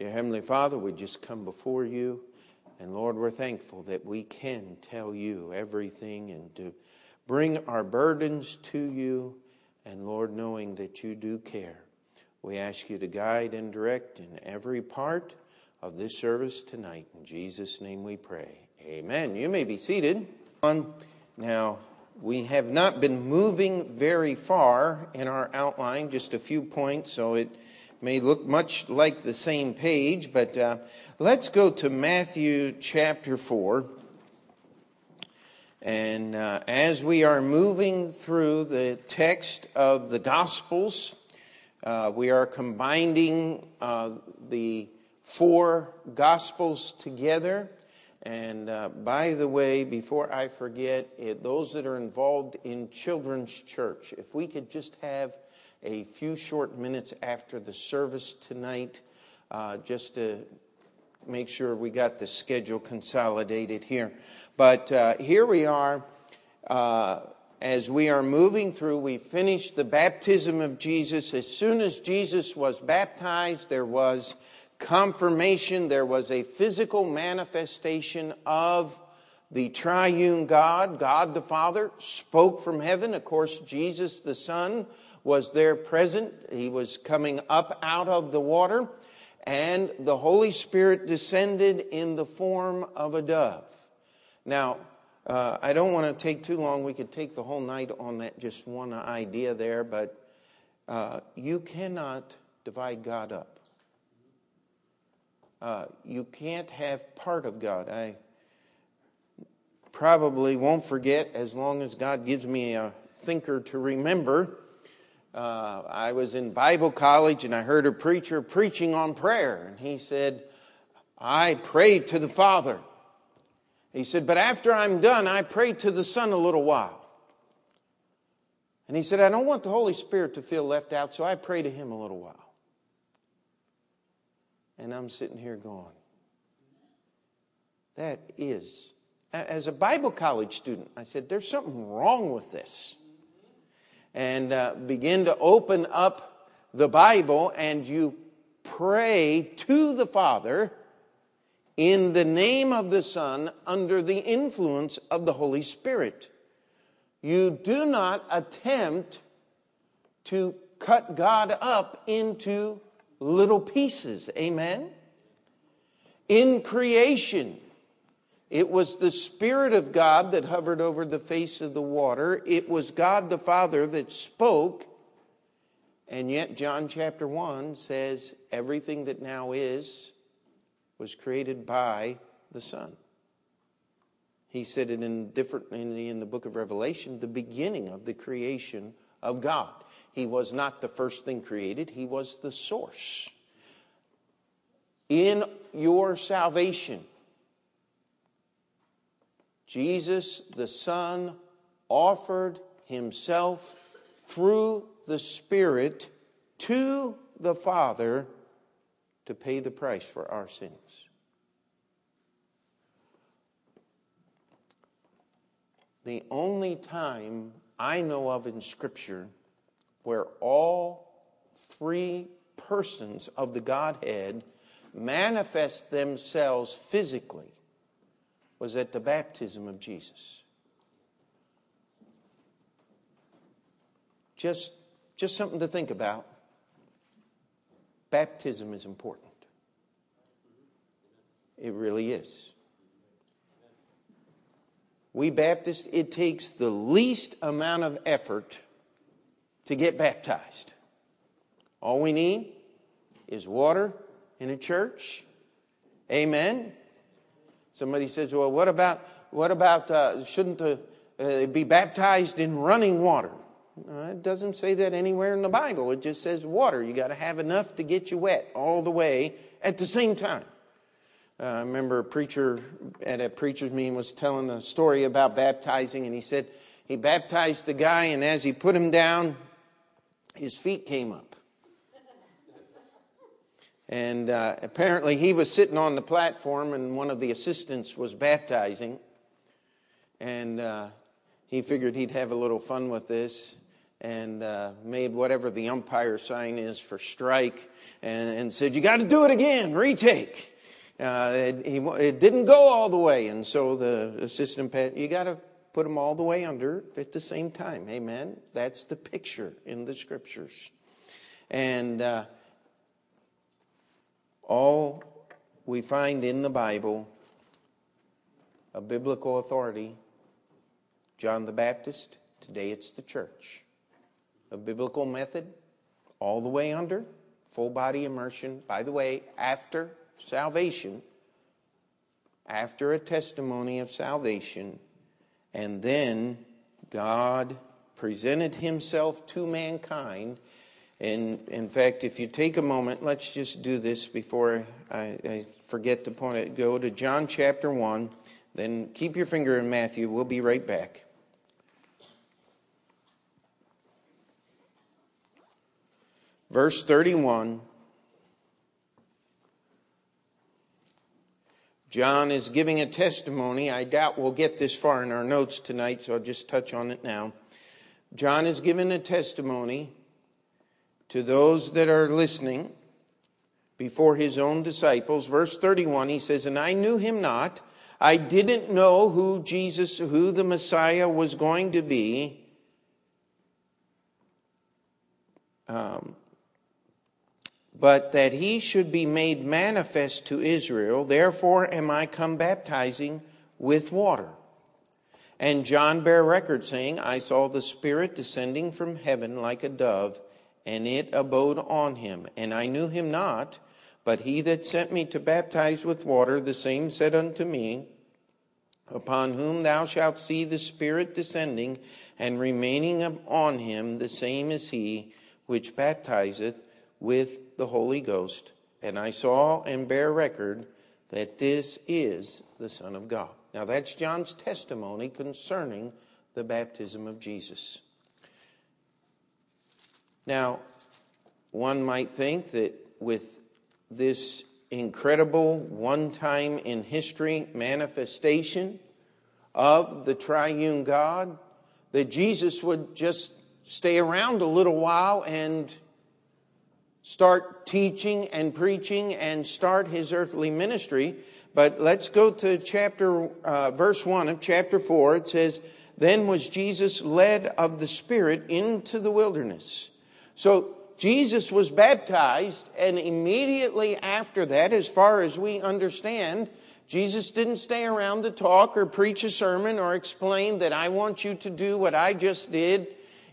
Dear Heavenly Father, we just come before you. And Lord, we're thankful that we can tell you everything and to bring our burdens to you. And Lord, knowing that you do care, we ask you to guide and direct in every part of this service tonight. In Jesus' name we pray. Amen. You may be seated. Now, we have not been moving very far in our outline, just a few points, so it may look much like the same page, but uh, let's go to Matthew chapter 4. And uh, as we are moving through the text of the Gospels, uh, we are combining uh, the four Gospels together. And uh, by the way, before I forget, it, those that are involved in children's church, if we could just have a few short minutes after the service tonight, uh, just to make sure we got the schedule consolidated here. But uh, here we are. Uh, as we are moving through, we finished the baptism of Jesus. As soon as Jesus was baptized, there was confirmation, there was a physical manifestation of the triune God. God the Father spoke from heaven. Of course, Jesus the Son was there present. He was coming up out of the water, and the Holy Spirit descended in the form of a dove. Now, uh, I don't want to take too long. We could take the whole night on that just one idea there, but uh, you cannot divide God up. Uh, you can't have part of God. I probably won't forget as long as God gives me a thinker to remember. Uh, I was in Bible college and I heard a preacher preaching on prayer, and he said, I pray to the Father. He said, But after I'm done, I pray to the Son a little while. And he said, I don't want the Holy Spirit to feel left out, so I pray to him a little while. And I'm sitting here going, That is. As a Bible college student, I said, There's something wrong with this. And uh, begin to open up the Bible, and you pray to the Father in the name of the Son under the influence of the Holy Spirit. You do not attempt to cut God up into little pieces. Amen? In creation, it was the Spirit of God that hovered over the face of the water. It was God the Father that spoke. And yet, John chapter 1 says everything that now is was created by the Son. He said it in different in the, in the book of Revelation, the beginning of the creation of God. He was not the first thing created, he was the source. In your salvation, Jesus the Son offered himself through the Spirit to the Father to pay the price for our sins. The only time I know of in Scripture where all three persons of the Godhead manifest themselves physically was at the baptism of Jesus. Just, just something to think about. Baptism is important. It really is. We Baptists, it takes the least amount of effort to get baptized. All we need is water in a church. Amen. Somebody says, "Well, what about what about uh, shouldn't uh, be baptized in running water?" Uh, it doesn't say that anywhere in the Bible. It just says water. You got to have enough to get you wet all the way at the same time. Uh, I remember a preacher at a preacher's meeting was telling a story about baptizing, and he said he baptized the guy, and as he put him down, his feet came up. And uh, apparently, he was sitting on the platform, and one of the assistants was baptizing. And uh, he figured he'd have a little fun with this. and uh, made whatever the umpire sign is for strike and, and said, You got to do it again, retake. Uh, it, he, it, didn't go all the way, and so the assistant pat, you got to put them all the way under at the same time. Amen. That's the picture in the scriptures. And uh, all we find in the Bible, a biblical authority, John the Baptist, today it's the church. A biblical method, all the way under, full body immersion. By the way, after salvation, after a testimony of salvation, and then God presented himself to mankind. And in fact, if you take a moment, let's just do this before I, I forget to point it. Go to John chapter 1, then keep your finger in Matthew. We'll be right back. Verse 31. John is giving a testimony. I doubt we'll get this far in our notes tonight, so I'll just touch on it now. John is giving a testimony to those that are listening before his own disciples. Verse 31, he says, And I knew him not. I didn't know who Jesus, who the Messiah was going to be. Um, but that he should be made manifest to Israel. Therefore am I come baptizing with water. And John bare record, saying, I saw the Spirit descending from heaven like a dove, and it abode on him. And I knew him not, but he that sent me to baptize with water, the same said unto me, Upon whom thou shalt see the Spirit descending and remaining on him, the same is he which baptizeth with the Holy Ghost, and I saw and bear record that this is the Son of God. Now, that's John's testimony concerning the baptism of Jesus. Now, one might think that with this incredible one time in history manifestation of the triune God, that Jesus would just stay around a little while and start teaching and preaching and start his earthly ministry. But let's go to chapter, uh, verse 1 of chapter 4. It says, Then was Jesus led of the Spirit into the wilderness. So Jesus was baptized, and immediately after that, as far as we understand, Jesus didn't stay around to talk or preach a sermon or explain that I want you to do what I just did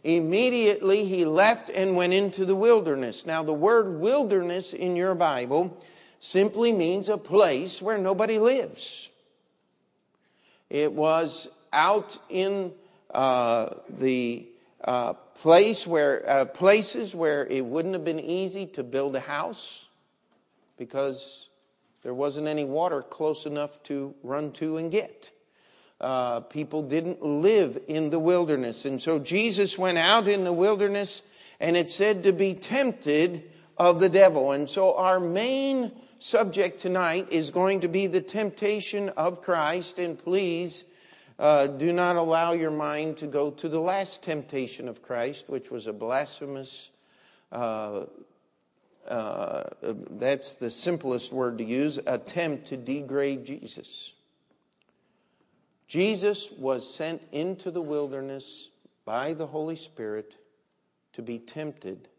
Immediately he left and went into the wilderness. Now, the word wilderness in your Bible simply means a place where nobody lives. It was out in uh, the uh, place where uh, places where it wouldn't have been easy to build a house because there wasn't any water close enough to run to and get uh, people didn't live in the wilderness. And so Jesus went out in the wilderness and it's said to be tempted of the devil. And so our main subject tonight is going to be the temptation of Christ. And please uh, do not allow your mind to go to the last temptation of Christ, which was a blasphemous. Uh, uh, that's the simplest word to use attempt to degrade Jesus. Jesus was sent into the wilderness by the Holy Spirit to be tempted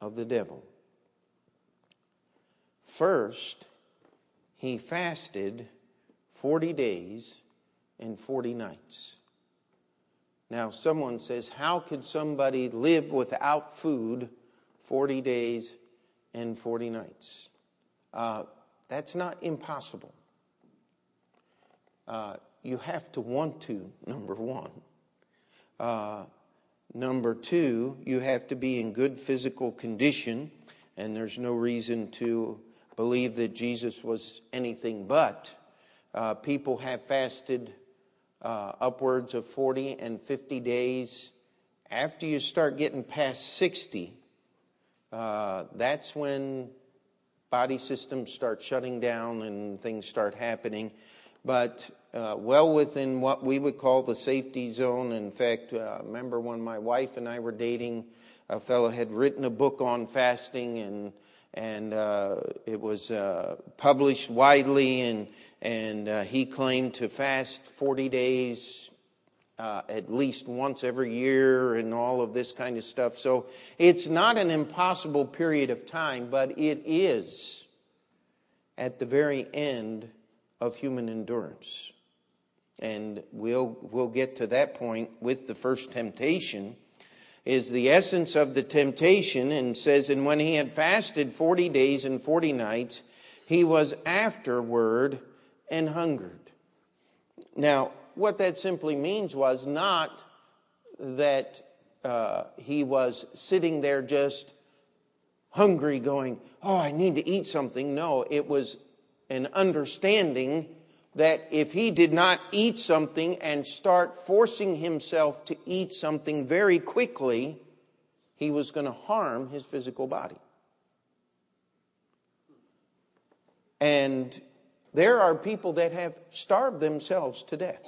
of the devil. First, he fasted 40 days and 40 nights. Now, someone says, How could somebody live without food 40 days and 40 nights? Uh, that's not impossible. Uh, you have to want to, number one. Uh, number two, you have to be in good physical condition, and there's no reason to believe that Jesus was anything but. Uh, people have fasted uh, upwards of 40 and 50 days. After you start getting past 60, uh, that's when body systems start shutting down and things start happening. But uh, well within what we would call the safety zone. In fact, uh, remember when my wife and I were dating, a fellow had written a book on fasting, and and uh, it was uh, published widely, and and uh, he claimed to fast 40 days. At least once every year, and all of this kind of stuff. So it's not an impossible period of time, but it is at the very end of human endurance. And we'll, we'll get to that point with the first temptation, is the essence of the temptation, and says, And when he had fasted 40 days and 40 nights, he was afterward and hungered. Now, what that simply means was not that uh, he was sitting there just hungry, going, Oh, I need to eat something. No, it was an understanding that if he did not eat something and start forcing himself to eat something very quickly, he was going to harm his physical body. And there are people that have starved themselves to death.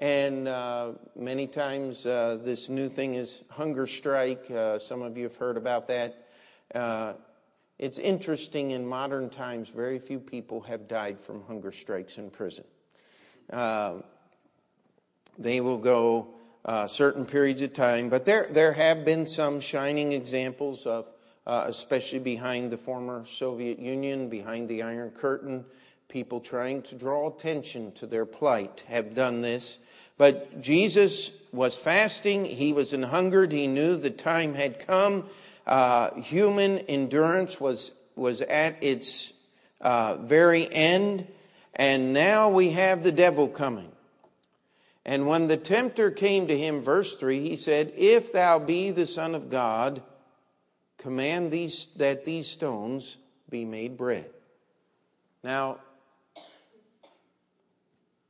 And uh, many times uh, this new thing is hunger strike. Uh, some of you have heard about that. Uh, it's interesting in modern times, very few people have died from hunger strikes in prison. Uh, they will go uh, certain periods of time, but there, there have been some shining examples of, especially behind the former Soviet Union, behind the Iron Curtain, people trying to draw attention to their plight have done this. But Jesus was fasting, he was in hungered, he knew the time had come. Uh, human endurance was, was at its uh, very end, and now we have the devil coming. And when the tempter came to him, verse 3, he said, If thou be the Son of God, command these, that these stones be made bread. Now,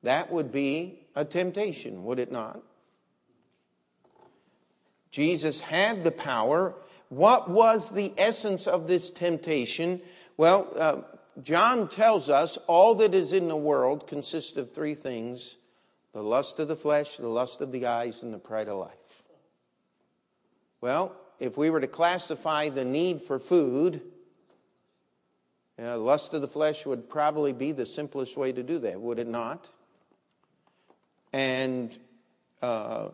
that would be a temptation, would it not? Jesus had the power. What was the essence of this temptation? Well, uh, John tells us all that is in the world consists of three things the lust of the flesh, the lust of the eyes, and the pride of life. Well, if we were to classify the need for food, uh, lust of the flesh would probably be the simplest way to do that, would it not? And uh,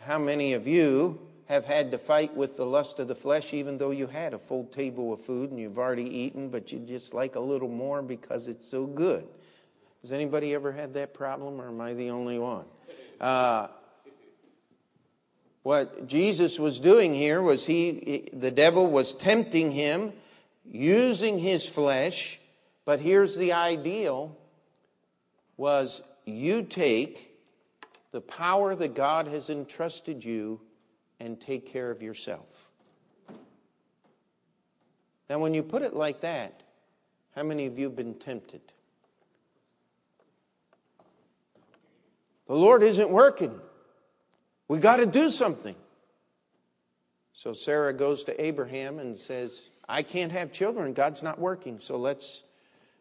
how many of you have had to fight with the lust of the flesh, even though you had a full table of food and you've already eaten, but you just like a little more because it's so good? Has anybody ever had that problem, or am I the only one? Uh, what Jesus was doing here was he, the devil was tempting him using his flesh, but here's the ideal was you take the power that God has entrusted you and take care of yourself. Now, when you put it like that, how many of you have been tempted? The Lord isn't working. We got to do something. So Sarah goes to Abraham and says, I can't have children. God's not working. So let's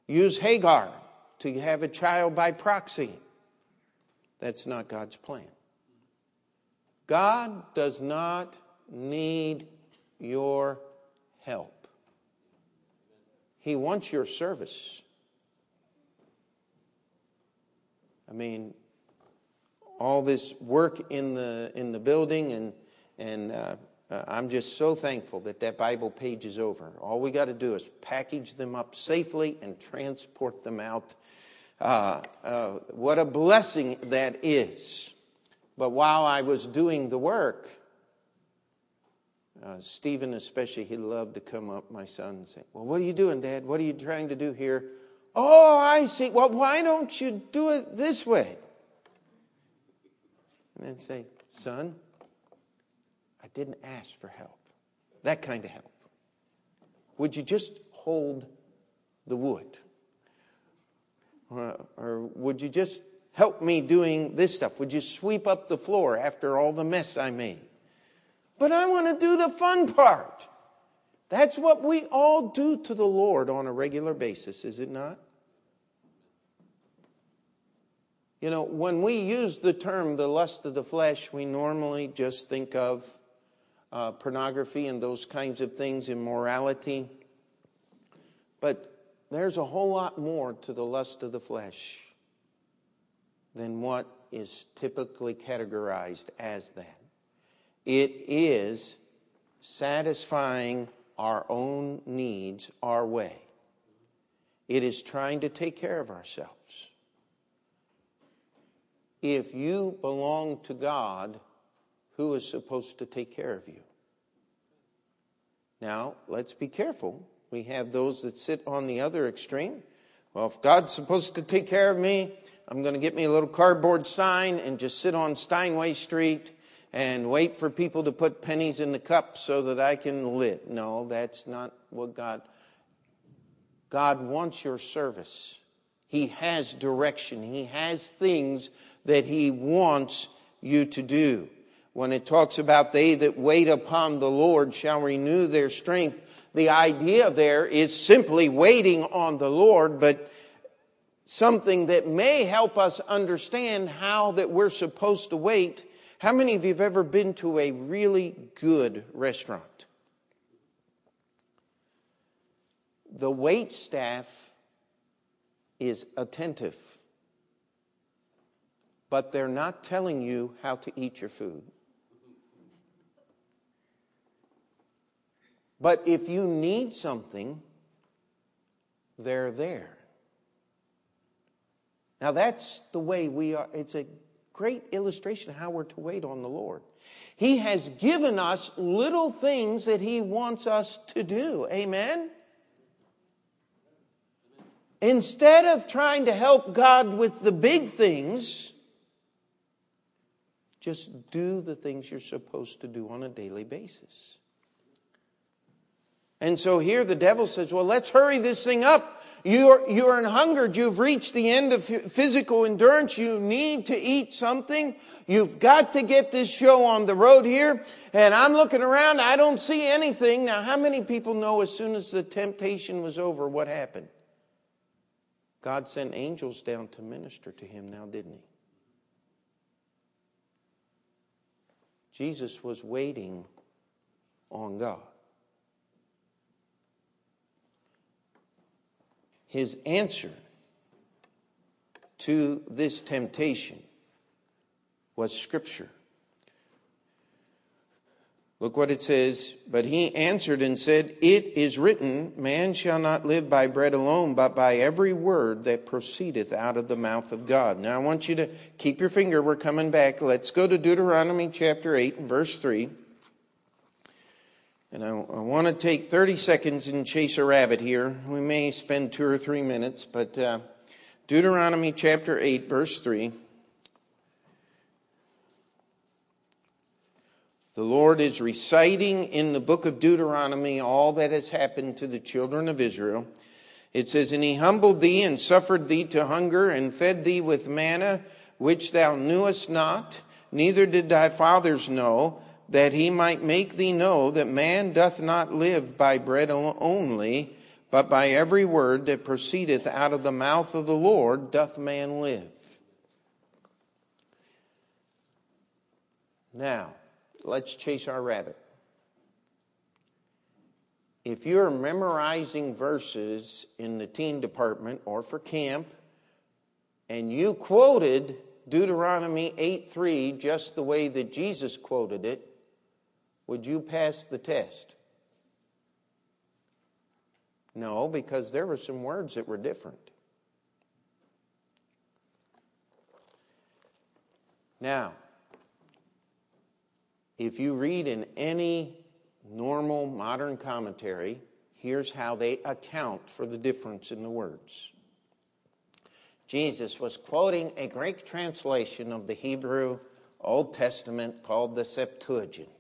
use Hagar to have a child by proxy. That's not God's plan. God does not need your help. He wants your service. I mean, all this work in the in the building, and and uh, uh, I'm just so thankful that that Bible page is over. All we got to do is package them up safely and transport them out uh, uh, what a blessing that is. But while I was doing the work, uh, Stephen, especially, he loved to come up, my son, and say, Well, what are you doing, Dad? What are you trying to do here? Oh, I see. Well, why don't you do it this way? And then say, Son, I didn't ask for help. That kind of help. Would you just hold the wood? Or, or would you just help me doing this stuff? Would you sweep up the floor after all the mess I made? But I want to do the fun part. That's what we all do to the Lord on a regular basis, is it not? You know, when we use the term the lust of the flesh, we normally just think of uh, pornography and those kinds of things, immorality. But there's a whole lot more to the lust of the flesh than what is typically categorized as that. It is satisfying our own needs our way. It is trying to take care of ourselves. If you belong to God, who is supposed to take care of you? Now, let's be careful. We have those that sit on the other extreme. Well, if God's supposed to take care of me, I'm going to get me a little cardboard sign and just sit on Steinway Street and wait for people to put pennies in the cup so that I can live. No, that's not what God God wants your service. He has direction. He has things that he wants you to do. When it talks about they that wait upon the Lord shall renew their strength, the idea there is simply waiting on the Lord, but something that may help us understand how that we're supposed to wait. How many of you have ever been to a really good restaurant? The wait staff is attentive, but they're not telling you how to eat your food. But if you need something, they're there. Now, that's the way we are. It's a great illustration of how we're to wait on the Lord. He has given us little things that He wants us to do. Amen? Instead of trying to help God with the big things, just do the things you're supposed to do on a daily basis. And so here the devil says, Well, let's hurry this thing up. You're, you're hungered. You've reached the end of physical endurance. You need to eat something. You've got to get this show on the road here. And I'm looking around. I don't see anything. Now, how many people know as soon as the temptation was over what happened? God sent angels down to minister to him now, didn't he? Jesus was waiting on God. His answer to this temptation was Scripture. Look what it says. But he answered and said, It is written, Man shall not live by bread alone, but by every word that proceedeth out of the mouth of God. Now I want you to keep your finger. We're coming back. Let's go to Deuteronomy chapter 8 and verse 3. And I, I, want to take 30 seconds and chase a rabbit here. We may spend two or three minutes, but uh, Deuteronomy chapter 8, verse 3. The Lord is reciting in the book of Deuteronomy all that has happened to the children of Israel. It says, And he humbled thee and suffered thee to hunger and fed thee with manna, which thou knewest not, neither did thy fathers know that he might make thee know that man doth not live by bread only, but by every word that proceedeth out of the mouth of the Lord doth man live. Now, let's chase our rabbit. If you're memorizing verses in the teen department or for camp, and you quoted Deuteronomy 8 3 just the way that Jesus quoted it, would you pass the test? No, because there were some words that were different. Now, if you read in any normal modern commentary, here's how they account for the difference in the words. Jesus was quoting a Greek translation of the Hebrew Old Testament called the Septuagint.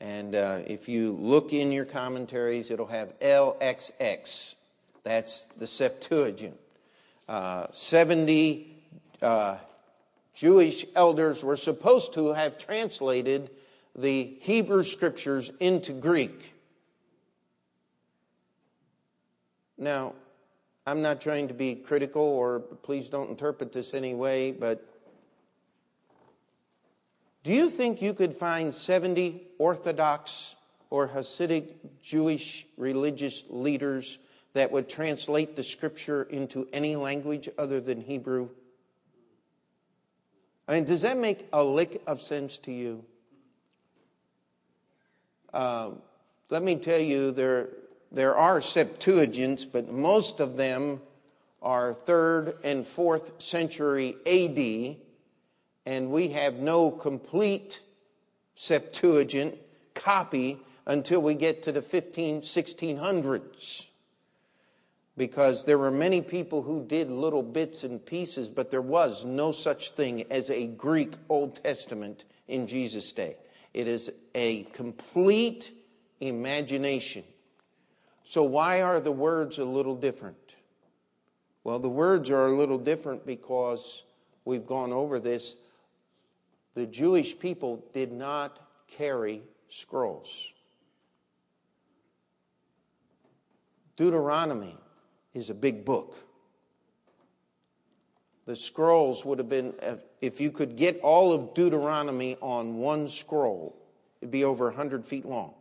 And uh, if you look in your commentaries, it'll have LXX. That's the Septuagint. Uh, 70 uh, Jewish elders were supposed to have translated the Hebrew scriptures into Greek. Now, I'm not trying to be critical or please don't interpret this any way, but do you think you could find 70 Orthodox or Hasidic Jewish religious leaders that would translate the scripture into any language other than Hebrew? I mean, does that make a lick of sense to you? Uh, let me tell you, there, there are Septuagints, but most of them are third and fourth century AD, and we have no complete Septuagint copy until we get to the 15, 1600s. Because there were many people who did little bits and pieces, but there was no such thing as a Greek Old Testament in Jesus' day. It is a complete imagination. So, why are the words a little different? Well, the words are a little different because we've gone over this. The Jewish people did not carry scrolls. Deuteronomy is a big book. The scrolls would have been, if you could get all of Deuteronomy on one scroll, it'd be over 100 feet long.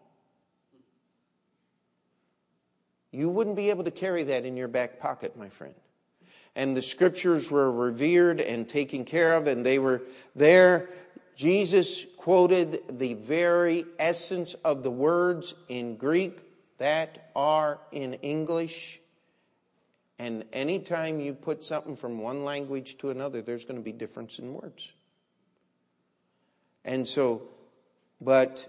You wouldn't be able to carry that in your back pocket, my friend. And the scriptures were revered and taken care of, and they were there. Jesus quoted the very essence of the words in Greek that are in English. And anytime you put something from one language to another, there's going to be difference in words. And so, but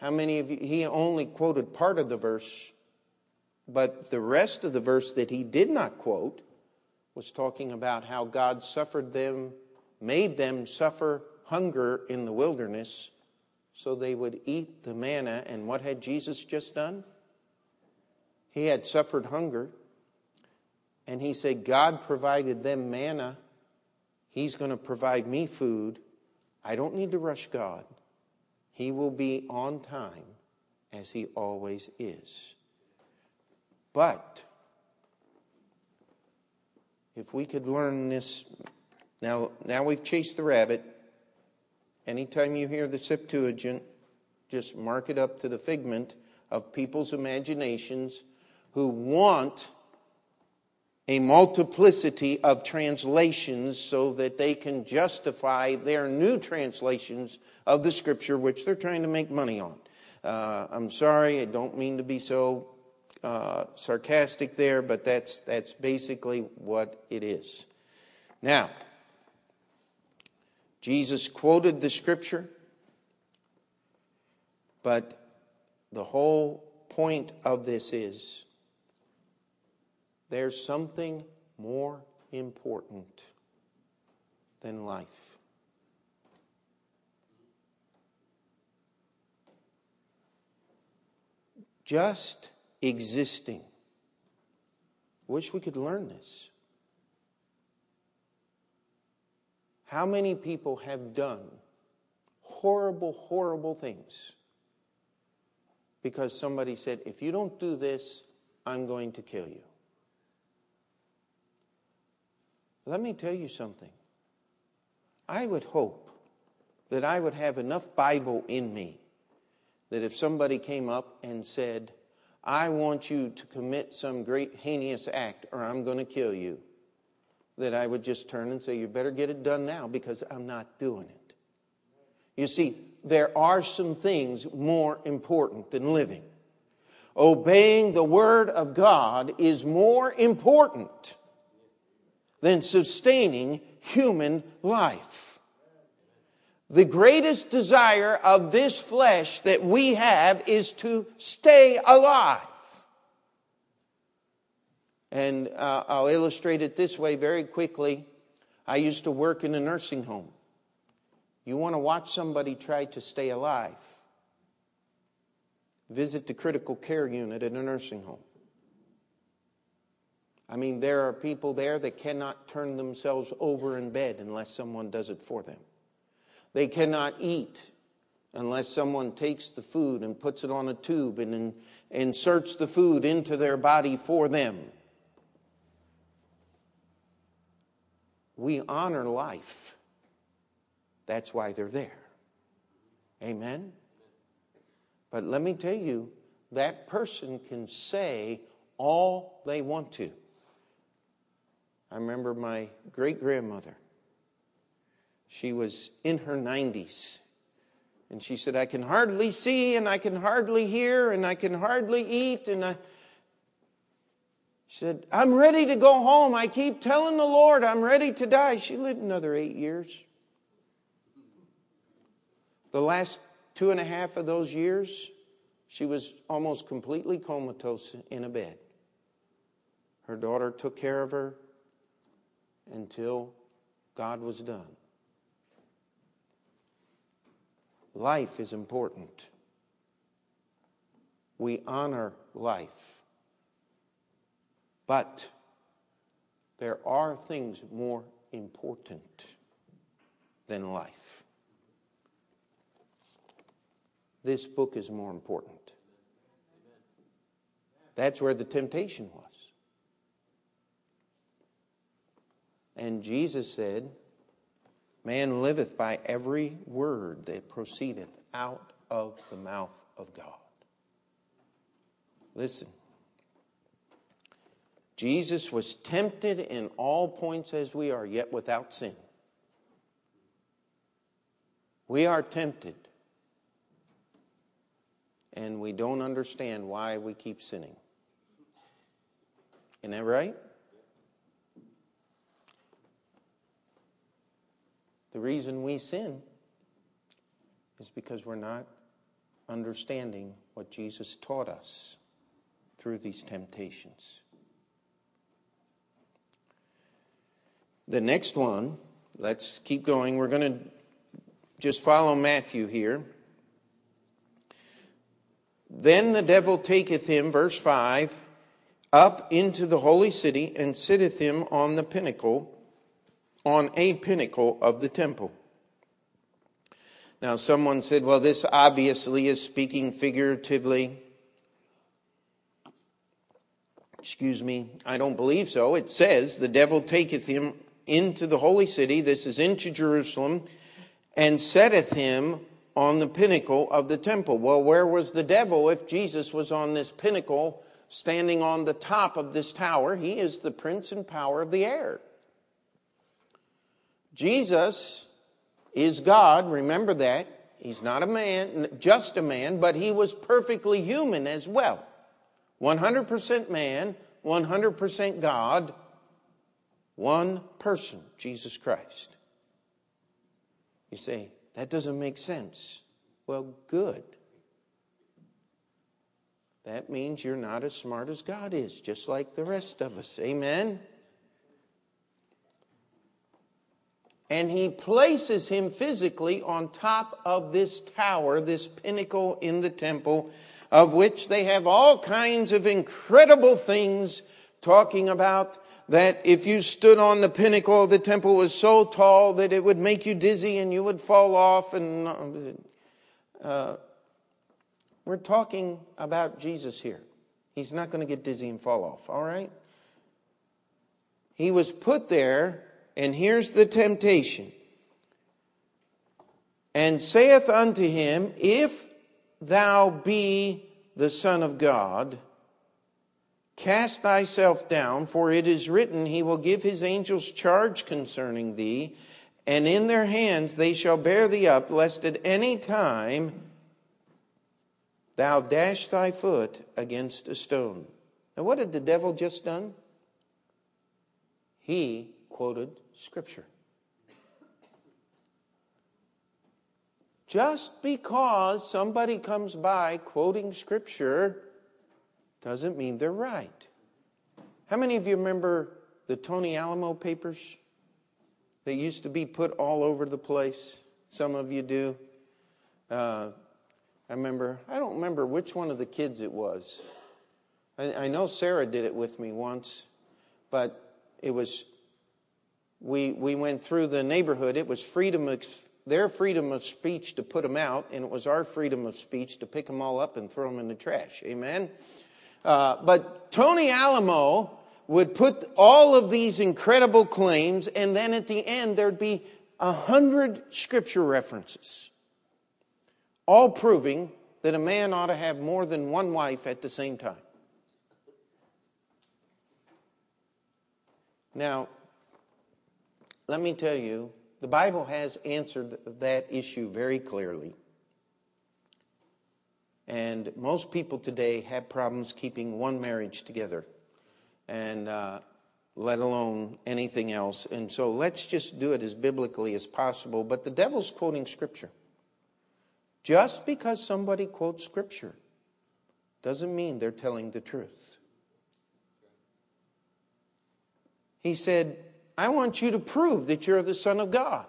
how many of you, he only quoted part of the verse but the rest of the verse that he did not quote was talking about how God suffered them, made them suffer hunger in the wilderness so they would eat the manna. And what had Jesus just done? He had suffered hunger. And he said, God provided them manna. He's going to provide me food. I don't need to rush God. He will be on time as he always is. But if we could learn this, now, now we've chased the rabbit. Anytime you hear the Septuagint, just mark it up to the figment of people's imaginations who want a multiplicity of translations so that they can justify their new translations of the scripture, which they're trying to make money on. Uh, I'm sorry, I don't mean to be so uh, sarcastic there, but that's, that's basically what it is. Now, Jesus quoted the scripture, but the whole point of this is there's something more important than life. Just existing. Wish we could learn this. How many people have done horrible, horrible things because somebody said, if you don't do this, I'm going to kill you? Let me tell you something. I would hope that I would have enough Bible in me that if somebody came up and said, I want you to commit some great heinous act or I'm going to kill you, that I would just turn and say, You better get it done now because I'm not doing it. You see, there are some things more important than living. Obeying the Word of God is more important than sustaining human life. The greatest desire of this flesh that we have is to stay alive. And uh, I'll illustrate it this way very quickly. I used to work in a nursing home. You want to watch somebody try to stay alive, visit the critical care unit at a nursing home. I mean, there are people there that cannot turn themselves over in bed unless someone does it for them. They cannot eat unless someone takes the food and puts it on a tube and in, inserts the food into their body for them. We honor life. That's why they're there. Amen? But let me tell you, that person can say all they want to. I remember my great grandmother. She was in her 90s. And she said, I can hardly see, and I can hardly hear, and I can hardly eat. And I. She said, I'm ready to go home. I keep telling the Lord I'm ready to die. She lived another eight years. The last two and a half of those years, she was almost completely comatose in a bed. Her daughter took care of her until God was done. Life is important. We honor life. But there are things more important than life. This book is more important. That's where the temptation was. And Jesus said, Man liveth by every word that proceedeth out of the mouth of God. Listen. Jesus was tempted in all points as we are, yet without sin. We are tempted, and we don't understand why we keep sinning. Isn't that right? The reason we sin is because we're not understanding what Jesus taught us through these temptations. The next one, let's keep going. We're going to just follow Matthew here. Then the devil taketh him, verse 5, up into the holy city and sitteth him on the pinnacle on a pinnacle of the temple. Now, someone said, well, this obviously is speaking figuratively. Excuse me, I don't believe so. It says, the devil taketh him into the holy city, this is into Jerusalem, and setteth him on the pinnacle of the temple. Well, where was the devil if Jesus was on this pinnacle, standing on the top of this tower? He is the prince and power of the air. Jesus is God, remember that. He's not a man, just a man, but he was perfectly human as well. 100% man, 100% God, one person, Jesus Christ. You say, that doesn't make sense. Well, good. That means you're not as smart as God is, just like the rest of us. Amen? and he places him physically on top of this tower, this pinnacle in the temple, of which they have all kinds of incredible things talking about that if you stood on the pinnacle of the temple was so tall that it would make you dizzy and you would fall off and uh, we're talking about jesus here he's not going to get dizzy and fall off all right he was put there and here's the temptation. And saith unto him, If thou be the Son of God, cast thyself down, for it is written, He will give His angels charge concerning thee, and in their hands they shall bear thee up, lest at any time thou dash thy foot against a stone. Now, what had the devil just done? He quoted Scripture. Just because somebody comes by quoting Scripture doesn't mean they're right. How many of you remember the Tony Alamo papers? They used to be put all over the place. Some of you do. Uh, I remember, I don't remember which one of the kids it was. I, I know Sarah did it with me once, but it was we, we went through the neighborhood. It was freedom of, their freedom of speech to put them out, and it was our freedom of speech to pick them all up and throw them in the trash. Amen? Uh, but Tony Alamo would put all of these incredible claims, and then at the end, there'd be a hundred scripture references, all proving that a man ought to have more than one wife at the same time. Now, let me tell you, the Bible has answered that issue very clearly. And most people today have problems keeping one marriage together, and uh, let alone anything else. And so let's just do it as biblically as possible. But the devil's quoting Scripture. Just because somebody quotes Scripture doesn't mean they're telling the truth. He said, I want you to prove that you're the Son of God.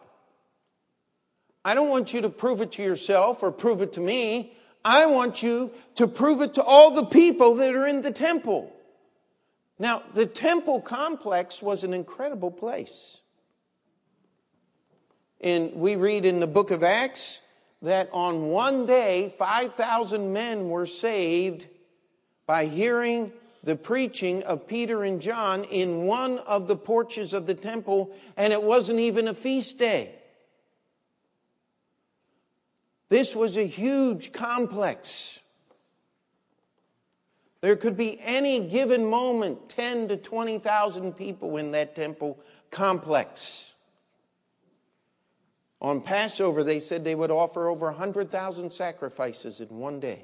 I don't want you to prove it to yourself or prove it to me. I want you to prove it to all the people that are in the temple. Now, the temple complex was an incredible place. And we read in the book of Acts that on one day, 5,000 men were saved by hearing the preaching of Peter and John in one of the porches of the temple, and it wasn't even a feast day. This was a huge complex. There could be any given moment 10 to 20,000 people in that temple complex. On Passover, they said they would offer over 100,000 sacrifices in one day.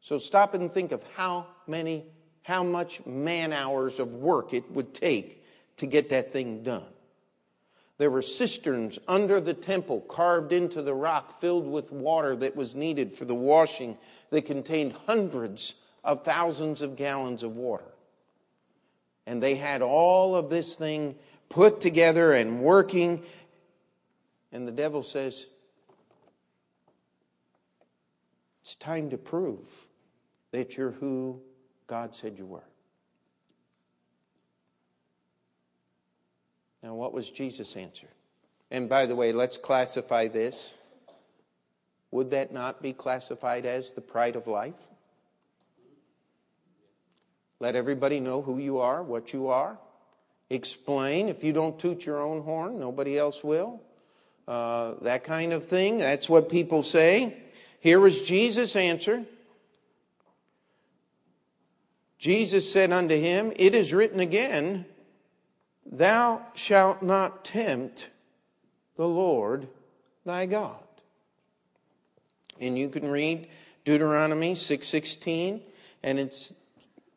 So stop and think of how many, how much man hours of work it would take to get that thing done. There were cisterns under the temple carved into the rock filled with water that was needed for the washing that contained hundreds of thousands of gallons of water. And they had all of this thing put together and working and the devil says, It's time to prove that you're who God said you were. Now, what was Jesus' answer? And by the way, let's classify this. Would that not be classified as the pride of life? Let everybody know who you are, what you are. Explain. If you don't toot your own horn, nobody else will. Uh, that kind of thing. That's what people say. Here was Jesus' answer. Jesus said unto him, It is written again, Thou shalt not tempt the Lord thy God. And you can read Deuteronomy 6:16 and it's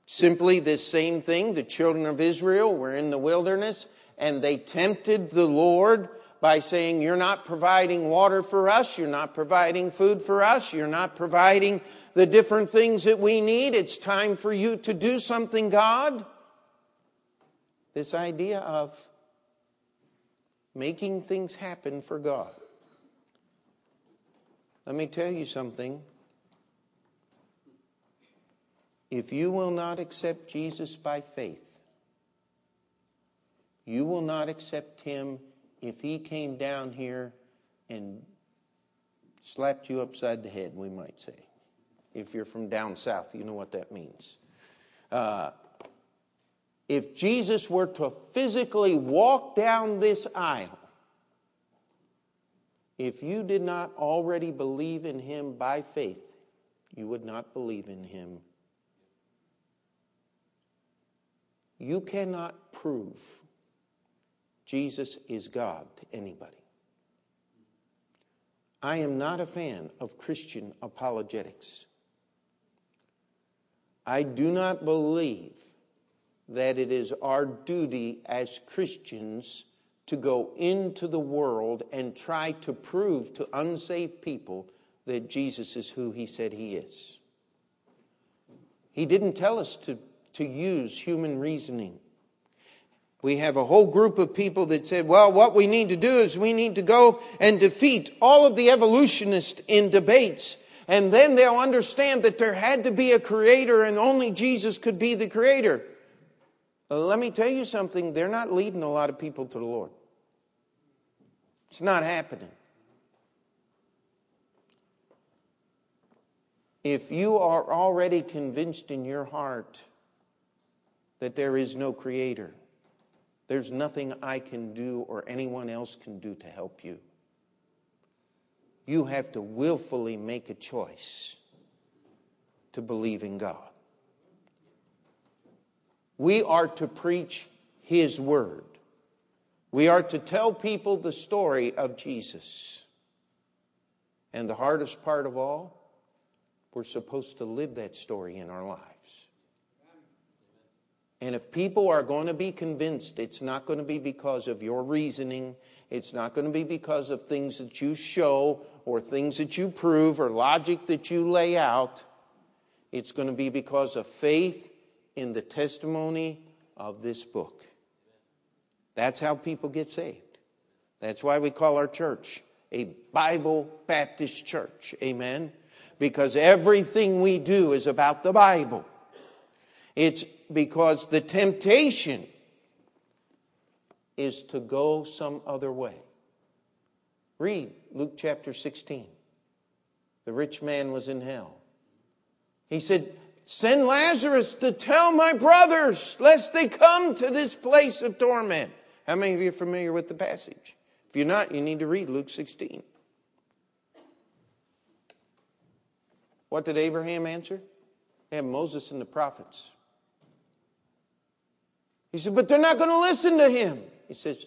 simply this same thing the children of Israel were in the wilderness and they tempted the Lord by saying, You're not providing water for us, you're not providing food for us, you're not providing the different things that we need. It's time for you to do something, God. This idea of making things happen for God. Let me tell you something. If you will not accept Jesus by faith, you will not accept him if he came down here and slapped you upside the head, we might say. If you're from down south, you know what that means. Uh, if Jesus were to physically walk down this aisle, if you did not already believe in him by faith, you would not believe in him. You cannot prove Jesus is God to anybody. I am not a fan of Christian apologetics. I do not believe that it is our duty as Christians to go into the world and try to prove to unsaved people that Jesus is who he said he is. He didn't tell us to, to use human reasoning. We have a whole group of people that said, well, what we need to do is we need to go and defeat all of the evolutionists in debates. And then they'll understand that there had to be a creator and only Jesus could be the creator. Let me tell you something, they're not leading a lot of people to the Lord. It's not happening. If you are already convinced in your heart that there is no creator. There's nothing I can do or anyone else can do to help you. You have to willfully make a choice to believe in God. We are to preach His Word. We are to tell people the story of Jesus. And the hardest part of all, we're supposed to live that story in our lives. And if people are going to be convinced, it's not going to be because of your reasoning, it's not going to be because of things that you show or things that you prove or logic that you lay out. It's going to be because of faith in the testimony of this book. That's how people get saved. That's why we call our church a Bible Baptist church. Amen. Because everything we do is about the Bible. It's because the temptation is to go some other way. Read Luke chapter 16. The rich man was in hell. He said, Send Lazarus to tell my brothers, lest they come to this place of torment. How many of you are familiar with the passage? If you're not, you need to read Luke 16. What did Abraham answer? They have Moses and the prophets. He said, But they're not going to listen to him. He says,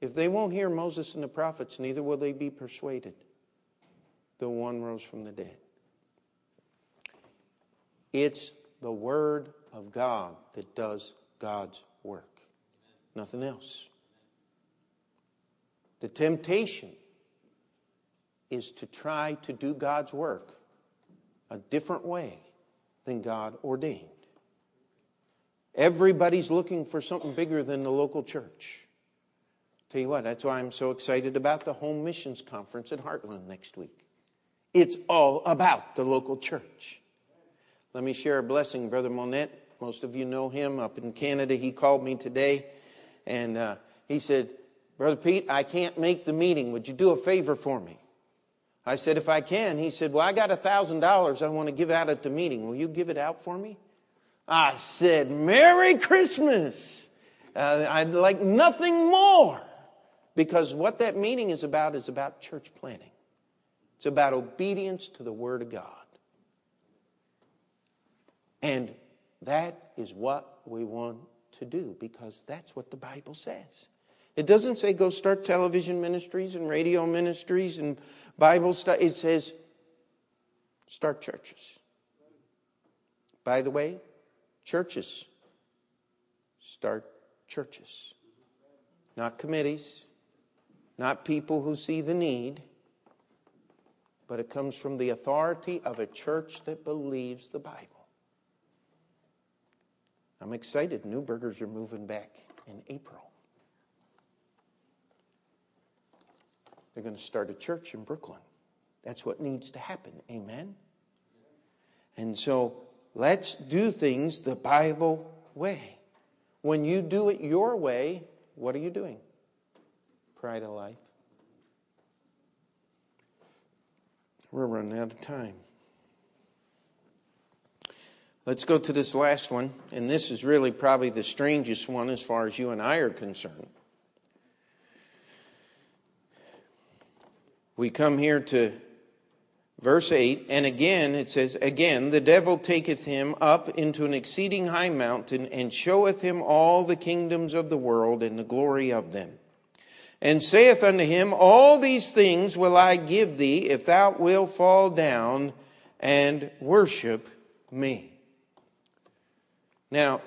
If they won't hear Moses and the prophets, neither will they be persuaded. The one rose from the dead. It's the Word of God that does God's work, nothing else. The temptation is to try to do God's work a different way than God ordained. Everybody's looking for something bigger than the local church. Tell you what, that's why I'm so excited about the Home Missions Conference at Heartland next week. It's all about the local church. Let me share a blessing, Brother Monette. Most of you know him up in Canada. He called me today and uh, he said, Brother Pete, I can't make the meeting. Would you do a favor for me? I said, If I can. He said, Well, I got a $1,000 I want to give out at the meeting. Will you give it out for me? I said, Merry Christmas. Uh, I'd like nothing more. Because what that meeting is about is about church planting, it's about obedience to the Word of God. And that is what we want to do because that's what the Bible says. It doesn't say go start television ministries and radio ministries and Bible study. It says start churches. By the way, churches start churches, not committees, not people who see the need, but it comes from the authority of a church that believes the Bible. I'm excited. Newburgers are moving back in April. They're going to start a church in Brooklyn. That's what needs to happen. Amen? And so let's do things the Bible way. When you do it your way, what are you doing? Pride of life. We're running out of time. Let's go to this last one, and this is really probably the strangest one as far as you and I are concerned. we come here to verse 8, and again it says, Again, the devil taketh him up into an exceeding high mountain, and showeth him all the kingdoms of the world and the glory of them. And saith unto him, All these things will I give thee, if thou wilt fall down and worship me. Now,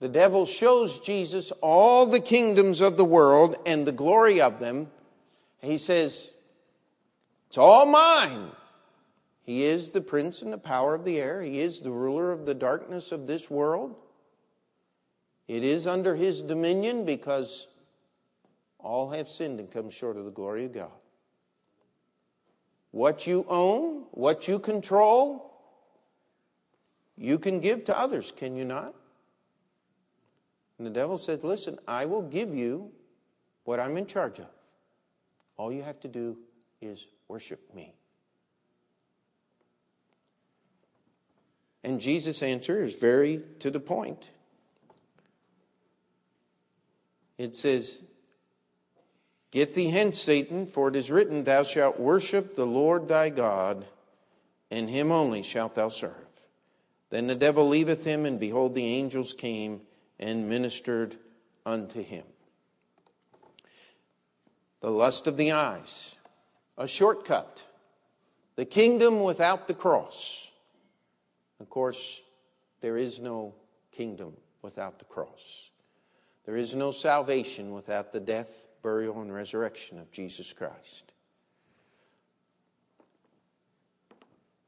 the devil shows Jesus all the kingdoms of the world and the glory of them he says, It's all mine. He is the prince and the power of the air. He is the ruler of the darkness of this world. It is under his dominion because all have sinned and come short of the glory of God. What you own, what you control, you can give to others, can you not? And the devil said, Listen, I will give you what I'm in charge of. All you have to do is worship me. And Jesus' answer is very to the point. It says, Get thee hence, Satan, for it is written, Thou shalt worship the Lord thy God, and him only shalt thou serve. Then the devil leaveth him, and behold, the angels came and ministered unto him. The lust of the eyes, a shortcut, the kingdom without the cross. Of course, there is no kingdom without the cross. There is no salvation without the death, burial, and resurrection of Jesus Christ.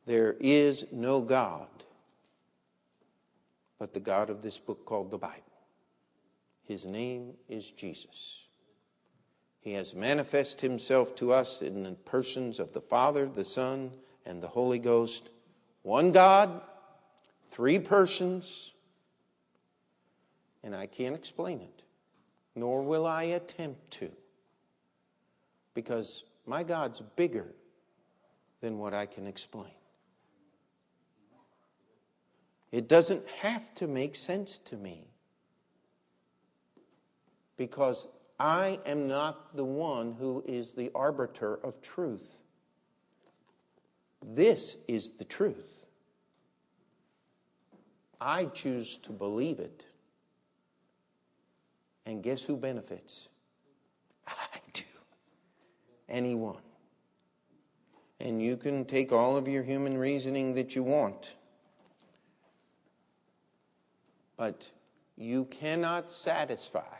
There is no God but the God of this book called the Bible. His name is Jesus. He has manifested himself to us in the persons of the Father, the Son, and the Holy Ghost. One God, three persons, and I can't explain it, nor will I attempt to, because my God's bigger than what I can explain. It doesn't have to make sense to me because I am not the one who is the arbiter of truth. This is the truth. I choose to believe it. And guess who benefits? I do. Anyone. And you can take all of your human reasoning that you want but you cannot satisfy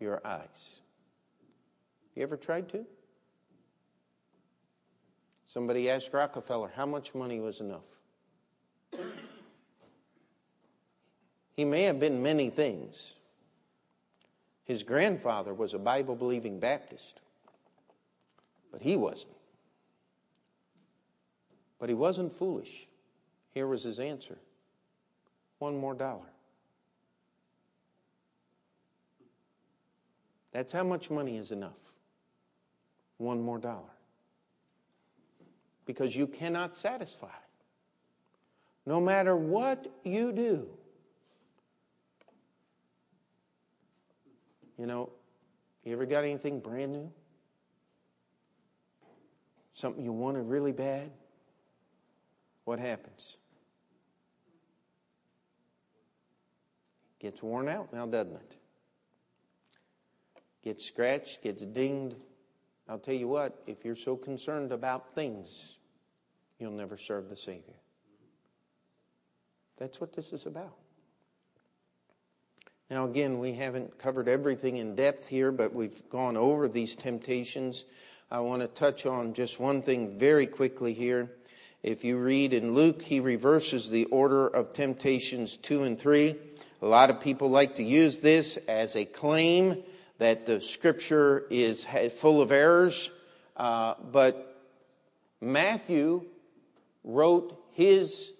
your eyes. You ever tried to? Somebody asked Rockefeller how much money was enough. He may have been many things. His grandfather was a Bible believing Baptist, but he wasn't. But he wasn't foolish. Here was his answer one more dollar. That's how much money is enough. One more dollar. Because you cannot satisfy. No matter what you do. You know, you ever got anything brand new? Something you wanted really bad? What happens? Gets worn out now, doesn't it? Gets scratched, gets dinged. I'll tell you what, if you're so concerned about things, you'll never serve the Savior. That's what this is about. Now, again, we haven't covered everything in depth here, but we've gone over these temptations. I want to touch on just one thing very quickly here. If you read in Luke, he reverses the order of temptations two and three. A lot of people like to use this as a claim that the scripture is full of errors, uh, but Matthew wrote his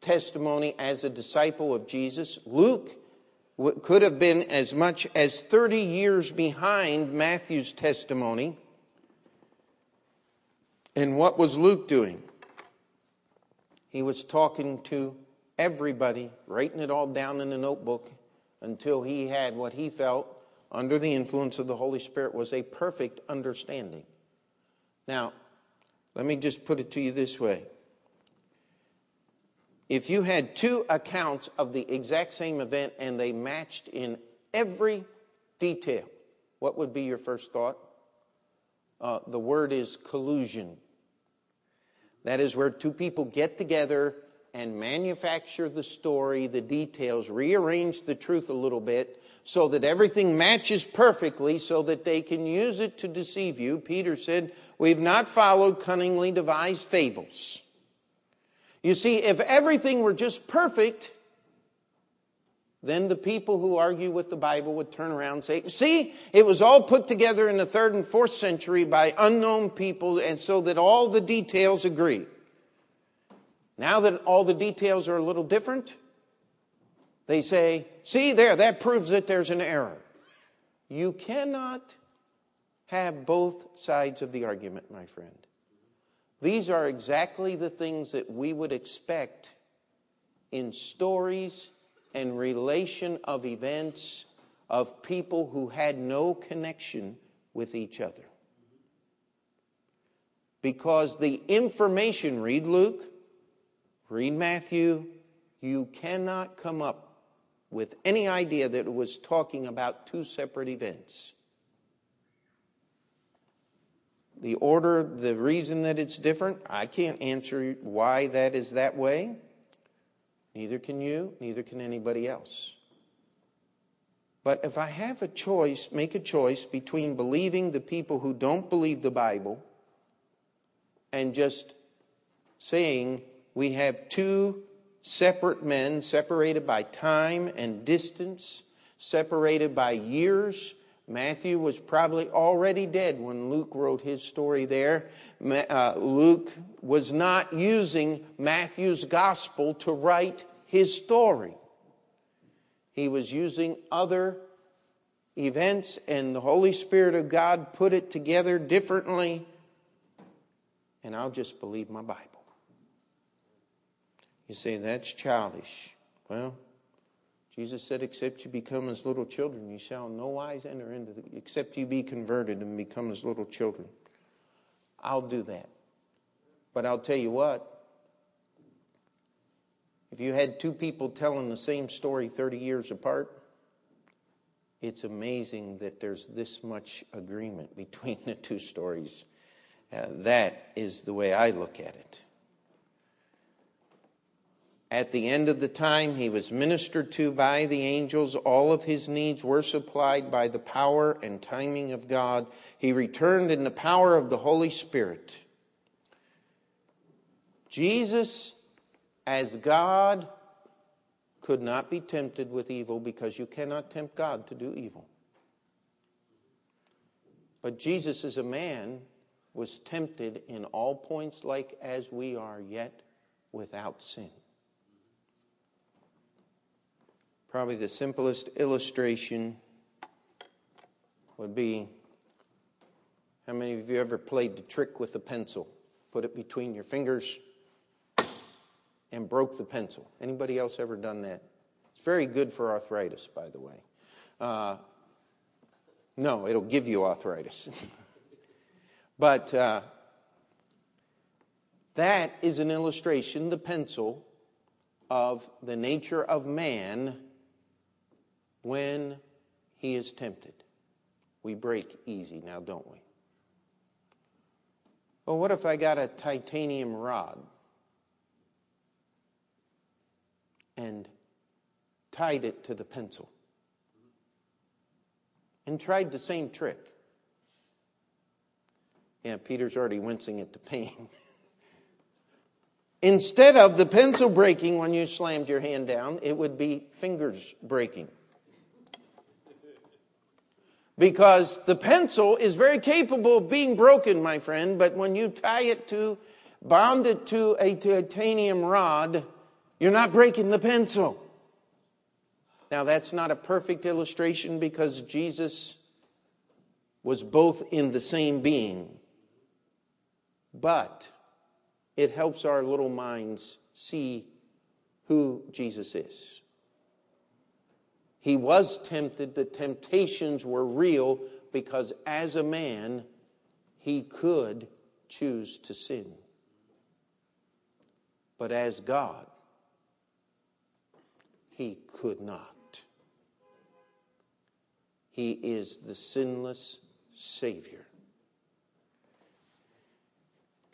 testimony as a disciple of Jesus. Luke could have been as much as 30 years behind Matthew's testimony. And what was Luke doing? He was talking to everybody, writing it all down in a notebook until he had what he felt under the influence of the Holy Spirit was a perfect understanding. Now, let me just put it to you this way. If you had two accounts of the exact same event and they matched in every detail, what would be your first thought? Uh, the word is collusion. That is where two people get together and manufacture the story, the details, rearrange the truth a little bit so that everything matches perfectly so that they can use it to deceive you. Peter said, We've not followed cunningly devised fables. You see, if everything were just perfect, then the people who argue with the Bible would turn around and say, See, it was all put together in the third and fourth century by unknown people, and so that all the details agree. Now that all the details are a little different, they say, see there, that proves that there's an error. You cannot have both sides of the argument, my friend. These are exactly the things that we would expect in stories and relation of events of people who had no connection with each other. Because the information, read Luke, read Matthew, you cannot come up with any idea that it was talking about two separate events. The order, the reason that it's different, I can't answer why that is that way. Neither can you, neither can anybody else. But if I have a choice, make a choice between believing the people who don't believe the Bible and just saying we have two separate men separated by time and distance, separated by years. Matthew was probably already dead when Luke wrote his story there. Uh, Luke was not using Matthew's gospel to write his story. He was using other events, and the Holy Spirit of God put it together differently. And I'll just believe my Bible. You say, that's childish. Well, Jesus said, except you become as little children, you shall no wise enter into the, except you be converted and become as little children. I'll do that. But I'll tell you what, if you had two people telling the same story 30 years apart, it's amazing that there's this much agreement between the two stories. Uh, that is the way I look at it. At the end of the time, he was ministered to by the angels. All of his needs were supplied by the power and timing of God. He returned in the power of the Holy Spirit. Jesus, as God, could not be tempted with evil because you cannot tempt God to do evil. But Jesus, as a man, was tempted in all points like as we are, yet without sin. Probably the simplest illustration would be how many of you ever played the trick with a pencil? Put it between your fingers and broke the pencil. Anybody else ever done that? It's very good for arthritis, by the way. Uh, no, it'll give you arthritis. but uh, that is an illustration, the pencil, of the nature of man when he is tempted. We break easy now, don't we? Well, what if I got a titanium rod and tied it to the pencil and tried the same trick? Yeah, Peter's already wincing at the pain. Instead of the pencil breaking when you slammed your hand down, it would be fingers breaking because the pencil is very capable of being broken, my friend, but when you tie it to, bound it to a titanium rod, you're not breaking the pencil. Now, that's not a perfect illustration because Jesus was both in the same being, but it helps our little minds see who Jesus is. He was tempted. The temptations were real because as a man, he could choose to sin. But as God, he could not. He is the sinless Savior.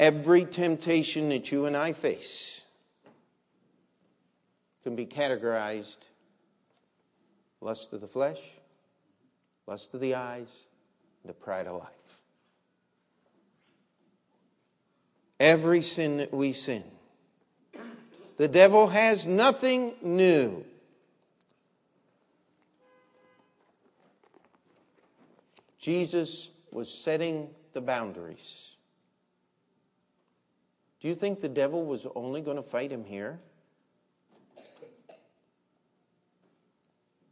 Every temptation that you and I face can be categorized lust of the flesh, lust of the eyes, the pride of life. Every sin that we sin, the devil has nothing new. Jesus was setting the boundaries. Do you think the devil was only going to fight him here?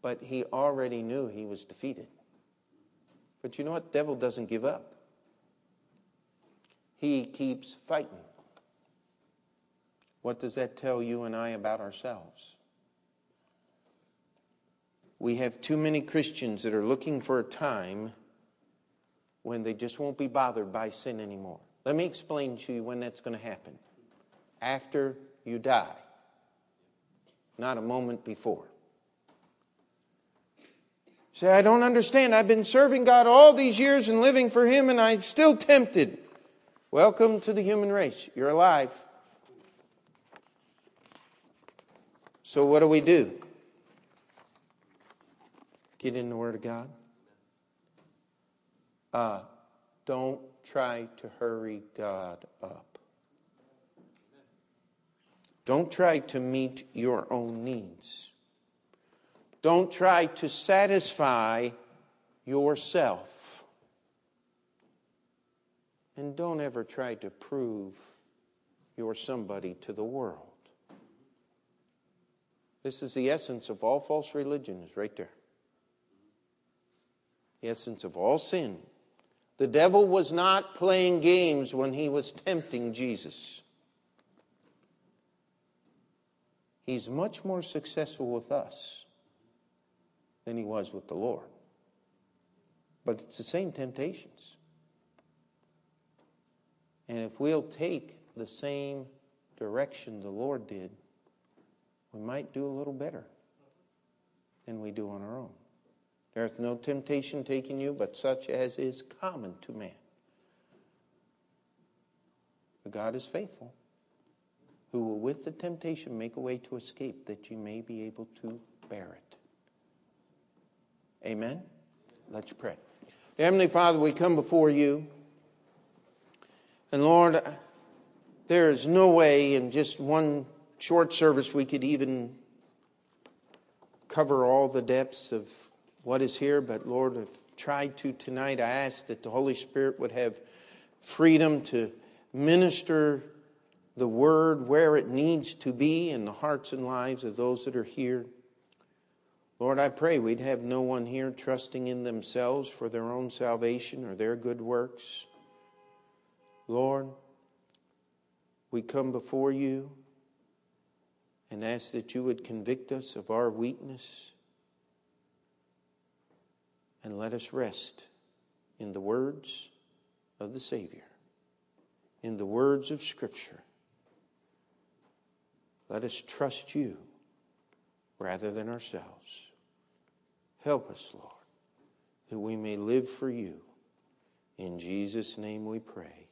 But he already knew he was defeated. But you know what? Devil doesn't give up. he keeps fighting. What does that tell you and I about ourselves? We have too many Christians that are looking for a time when they just won't be bothered by sin anymore. Let me explain to you when that's going to happen. After you die, not a moment before. Say, I don't understand. I've been serving God all these years and living for Him, and I'm still tempted. Welcome to the human race. You're alive. So, what do we do? Get in the Word of God. Uh, don't try to hurry God up. Don't try to meet your own needs. Don't try to satisfy yourself. And don't ever try to prove you're somebody to the world. This is the essence of all false religion, is right there. The essence of all sin. The devil was not playing games when he was tempting Jesus. He's much more successful with us than he was with the Lord. But it's the same temptations. And if we'll take the same direction the Lord did, we might do a little better than we do on our own. There's no temptation taking you but such as is common to man. But God is faithful, who will with the temptation make a way to escape that you may be able to bear it. Amen? Let's pray. Heavenly Father, we come before you. And Lord, there is no way in just one short service we could even cover all the depths of what is here, but Lord, I've tried to tonight. I ask that the Holy Spirit would have freedom to minister the word where it needs to be in the hearts and lives of those that are here. Lord, I pray we'd have no one here trusting in themselves for their own salvation or their good works. Lord, we come before you and ask that you would convict us of our weakness and let us rest in the words of the Savior, in the words of Scripture. Let us trust you rather than ourselves. Help us, Lord, that we may live for you. In Jesus' name we pray.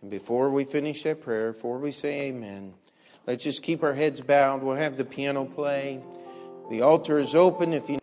And before we finish that prayer, before we say amen, let's just keep our heads bowed. We'll have the piano play. The altar is open if you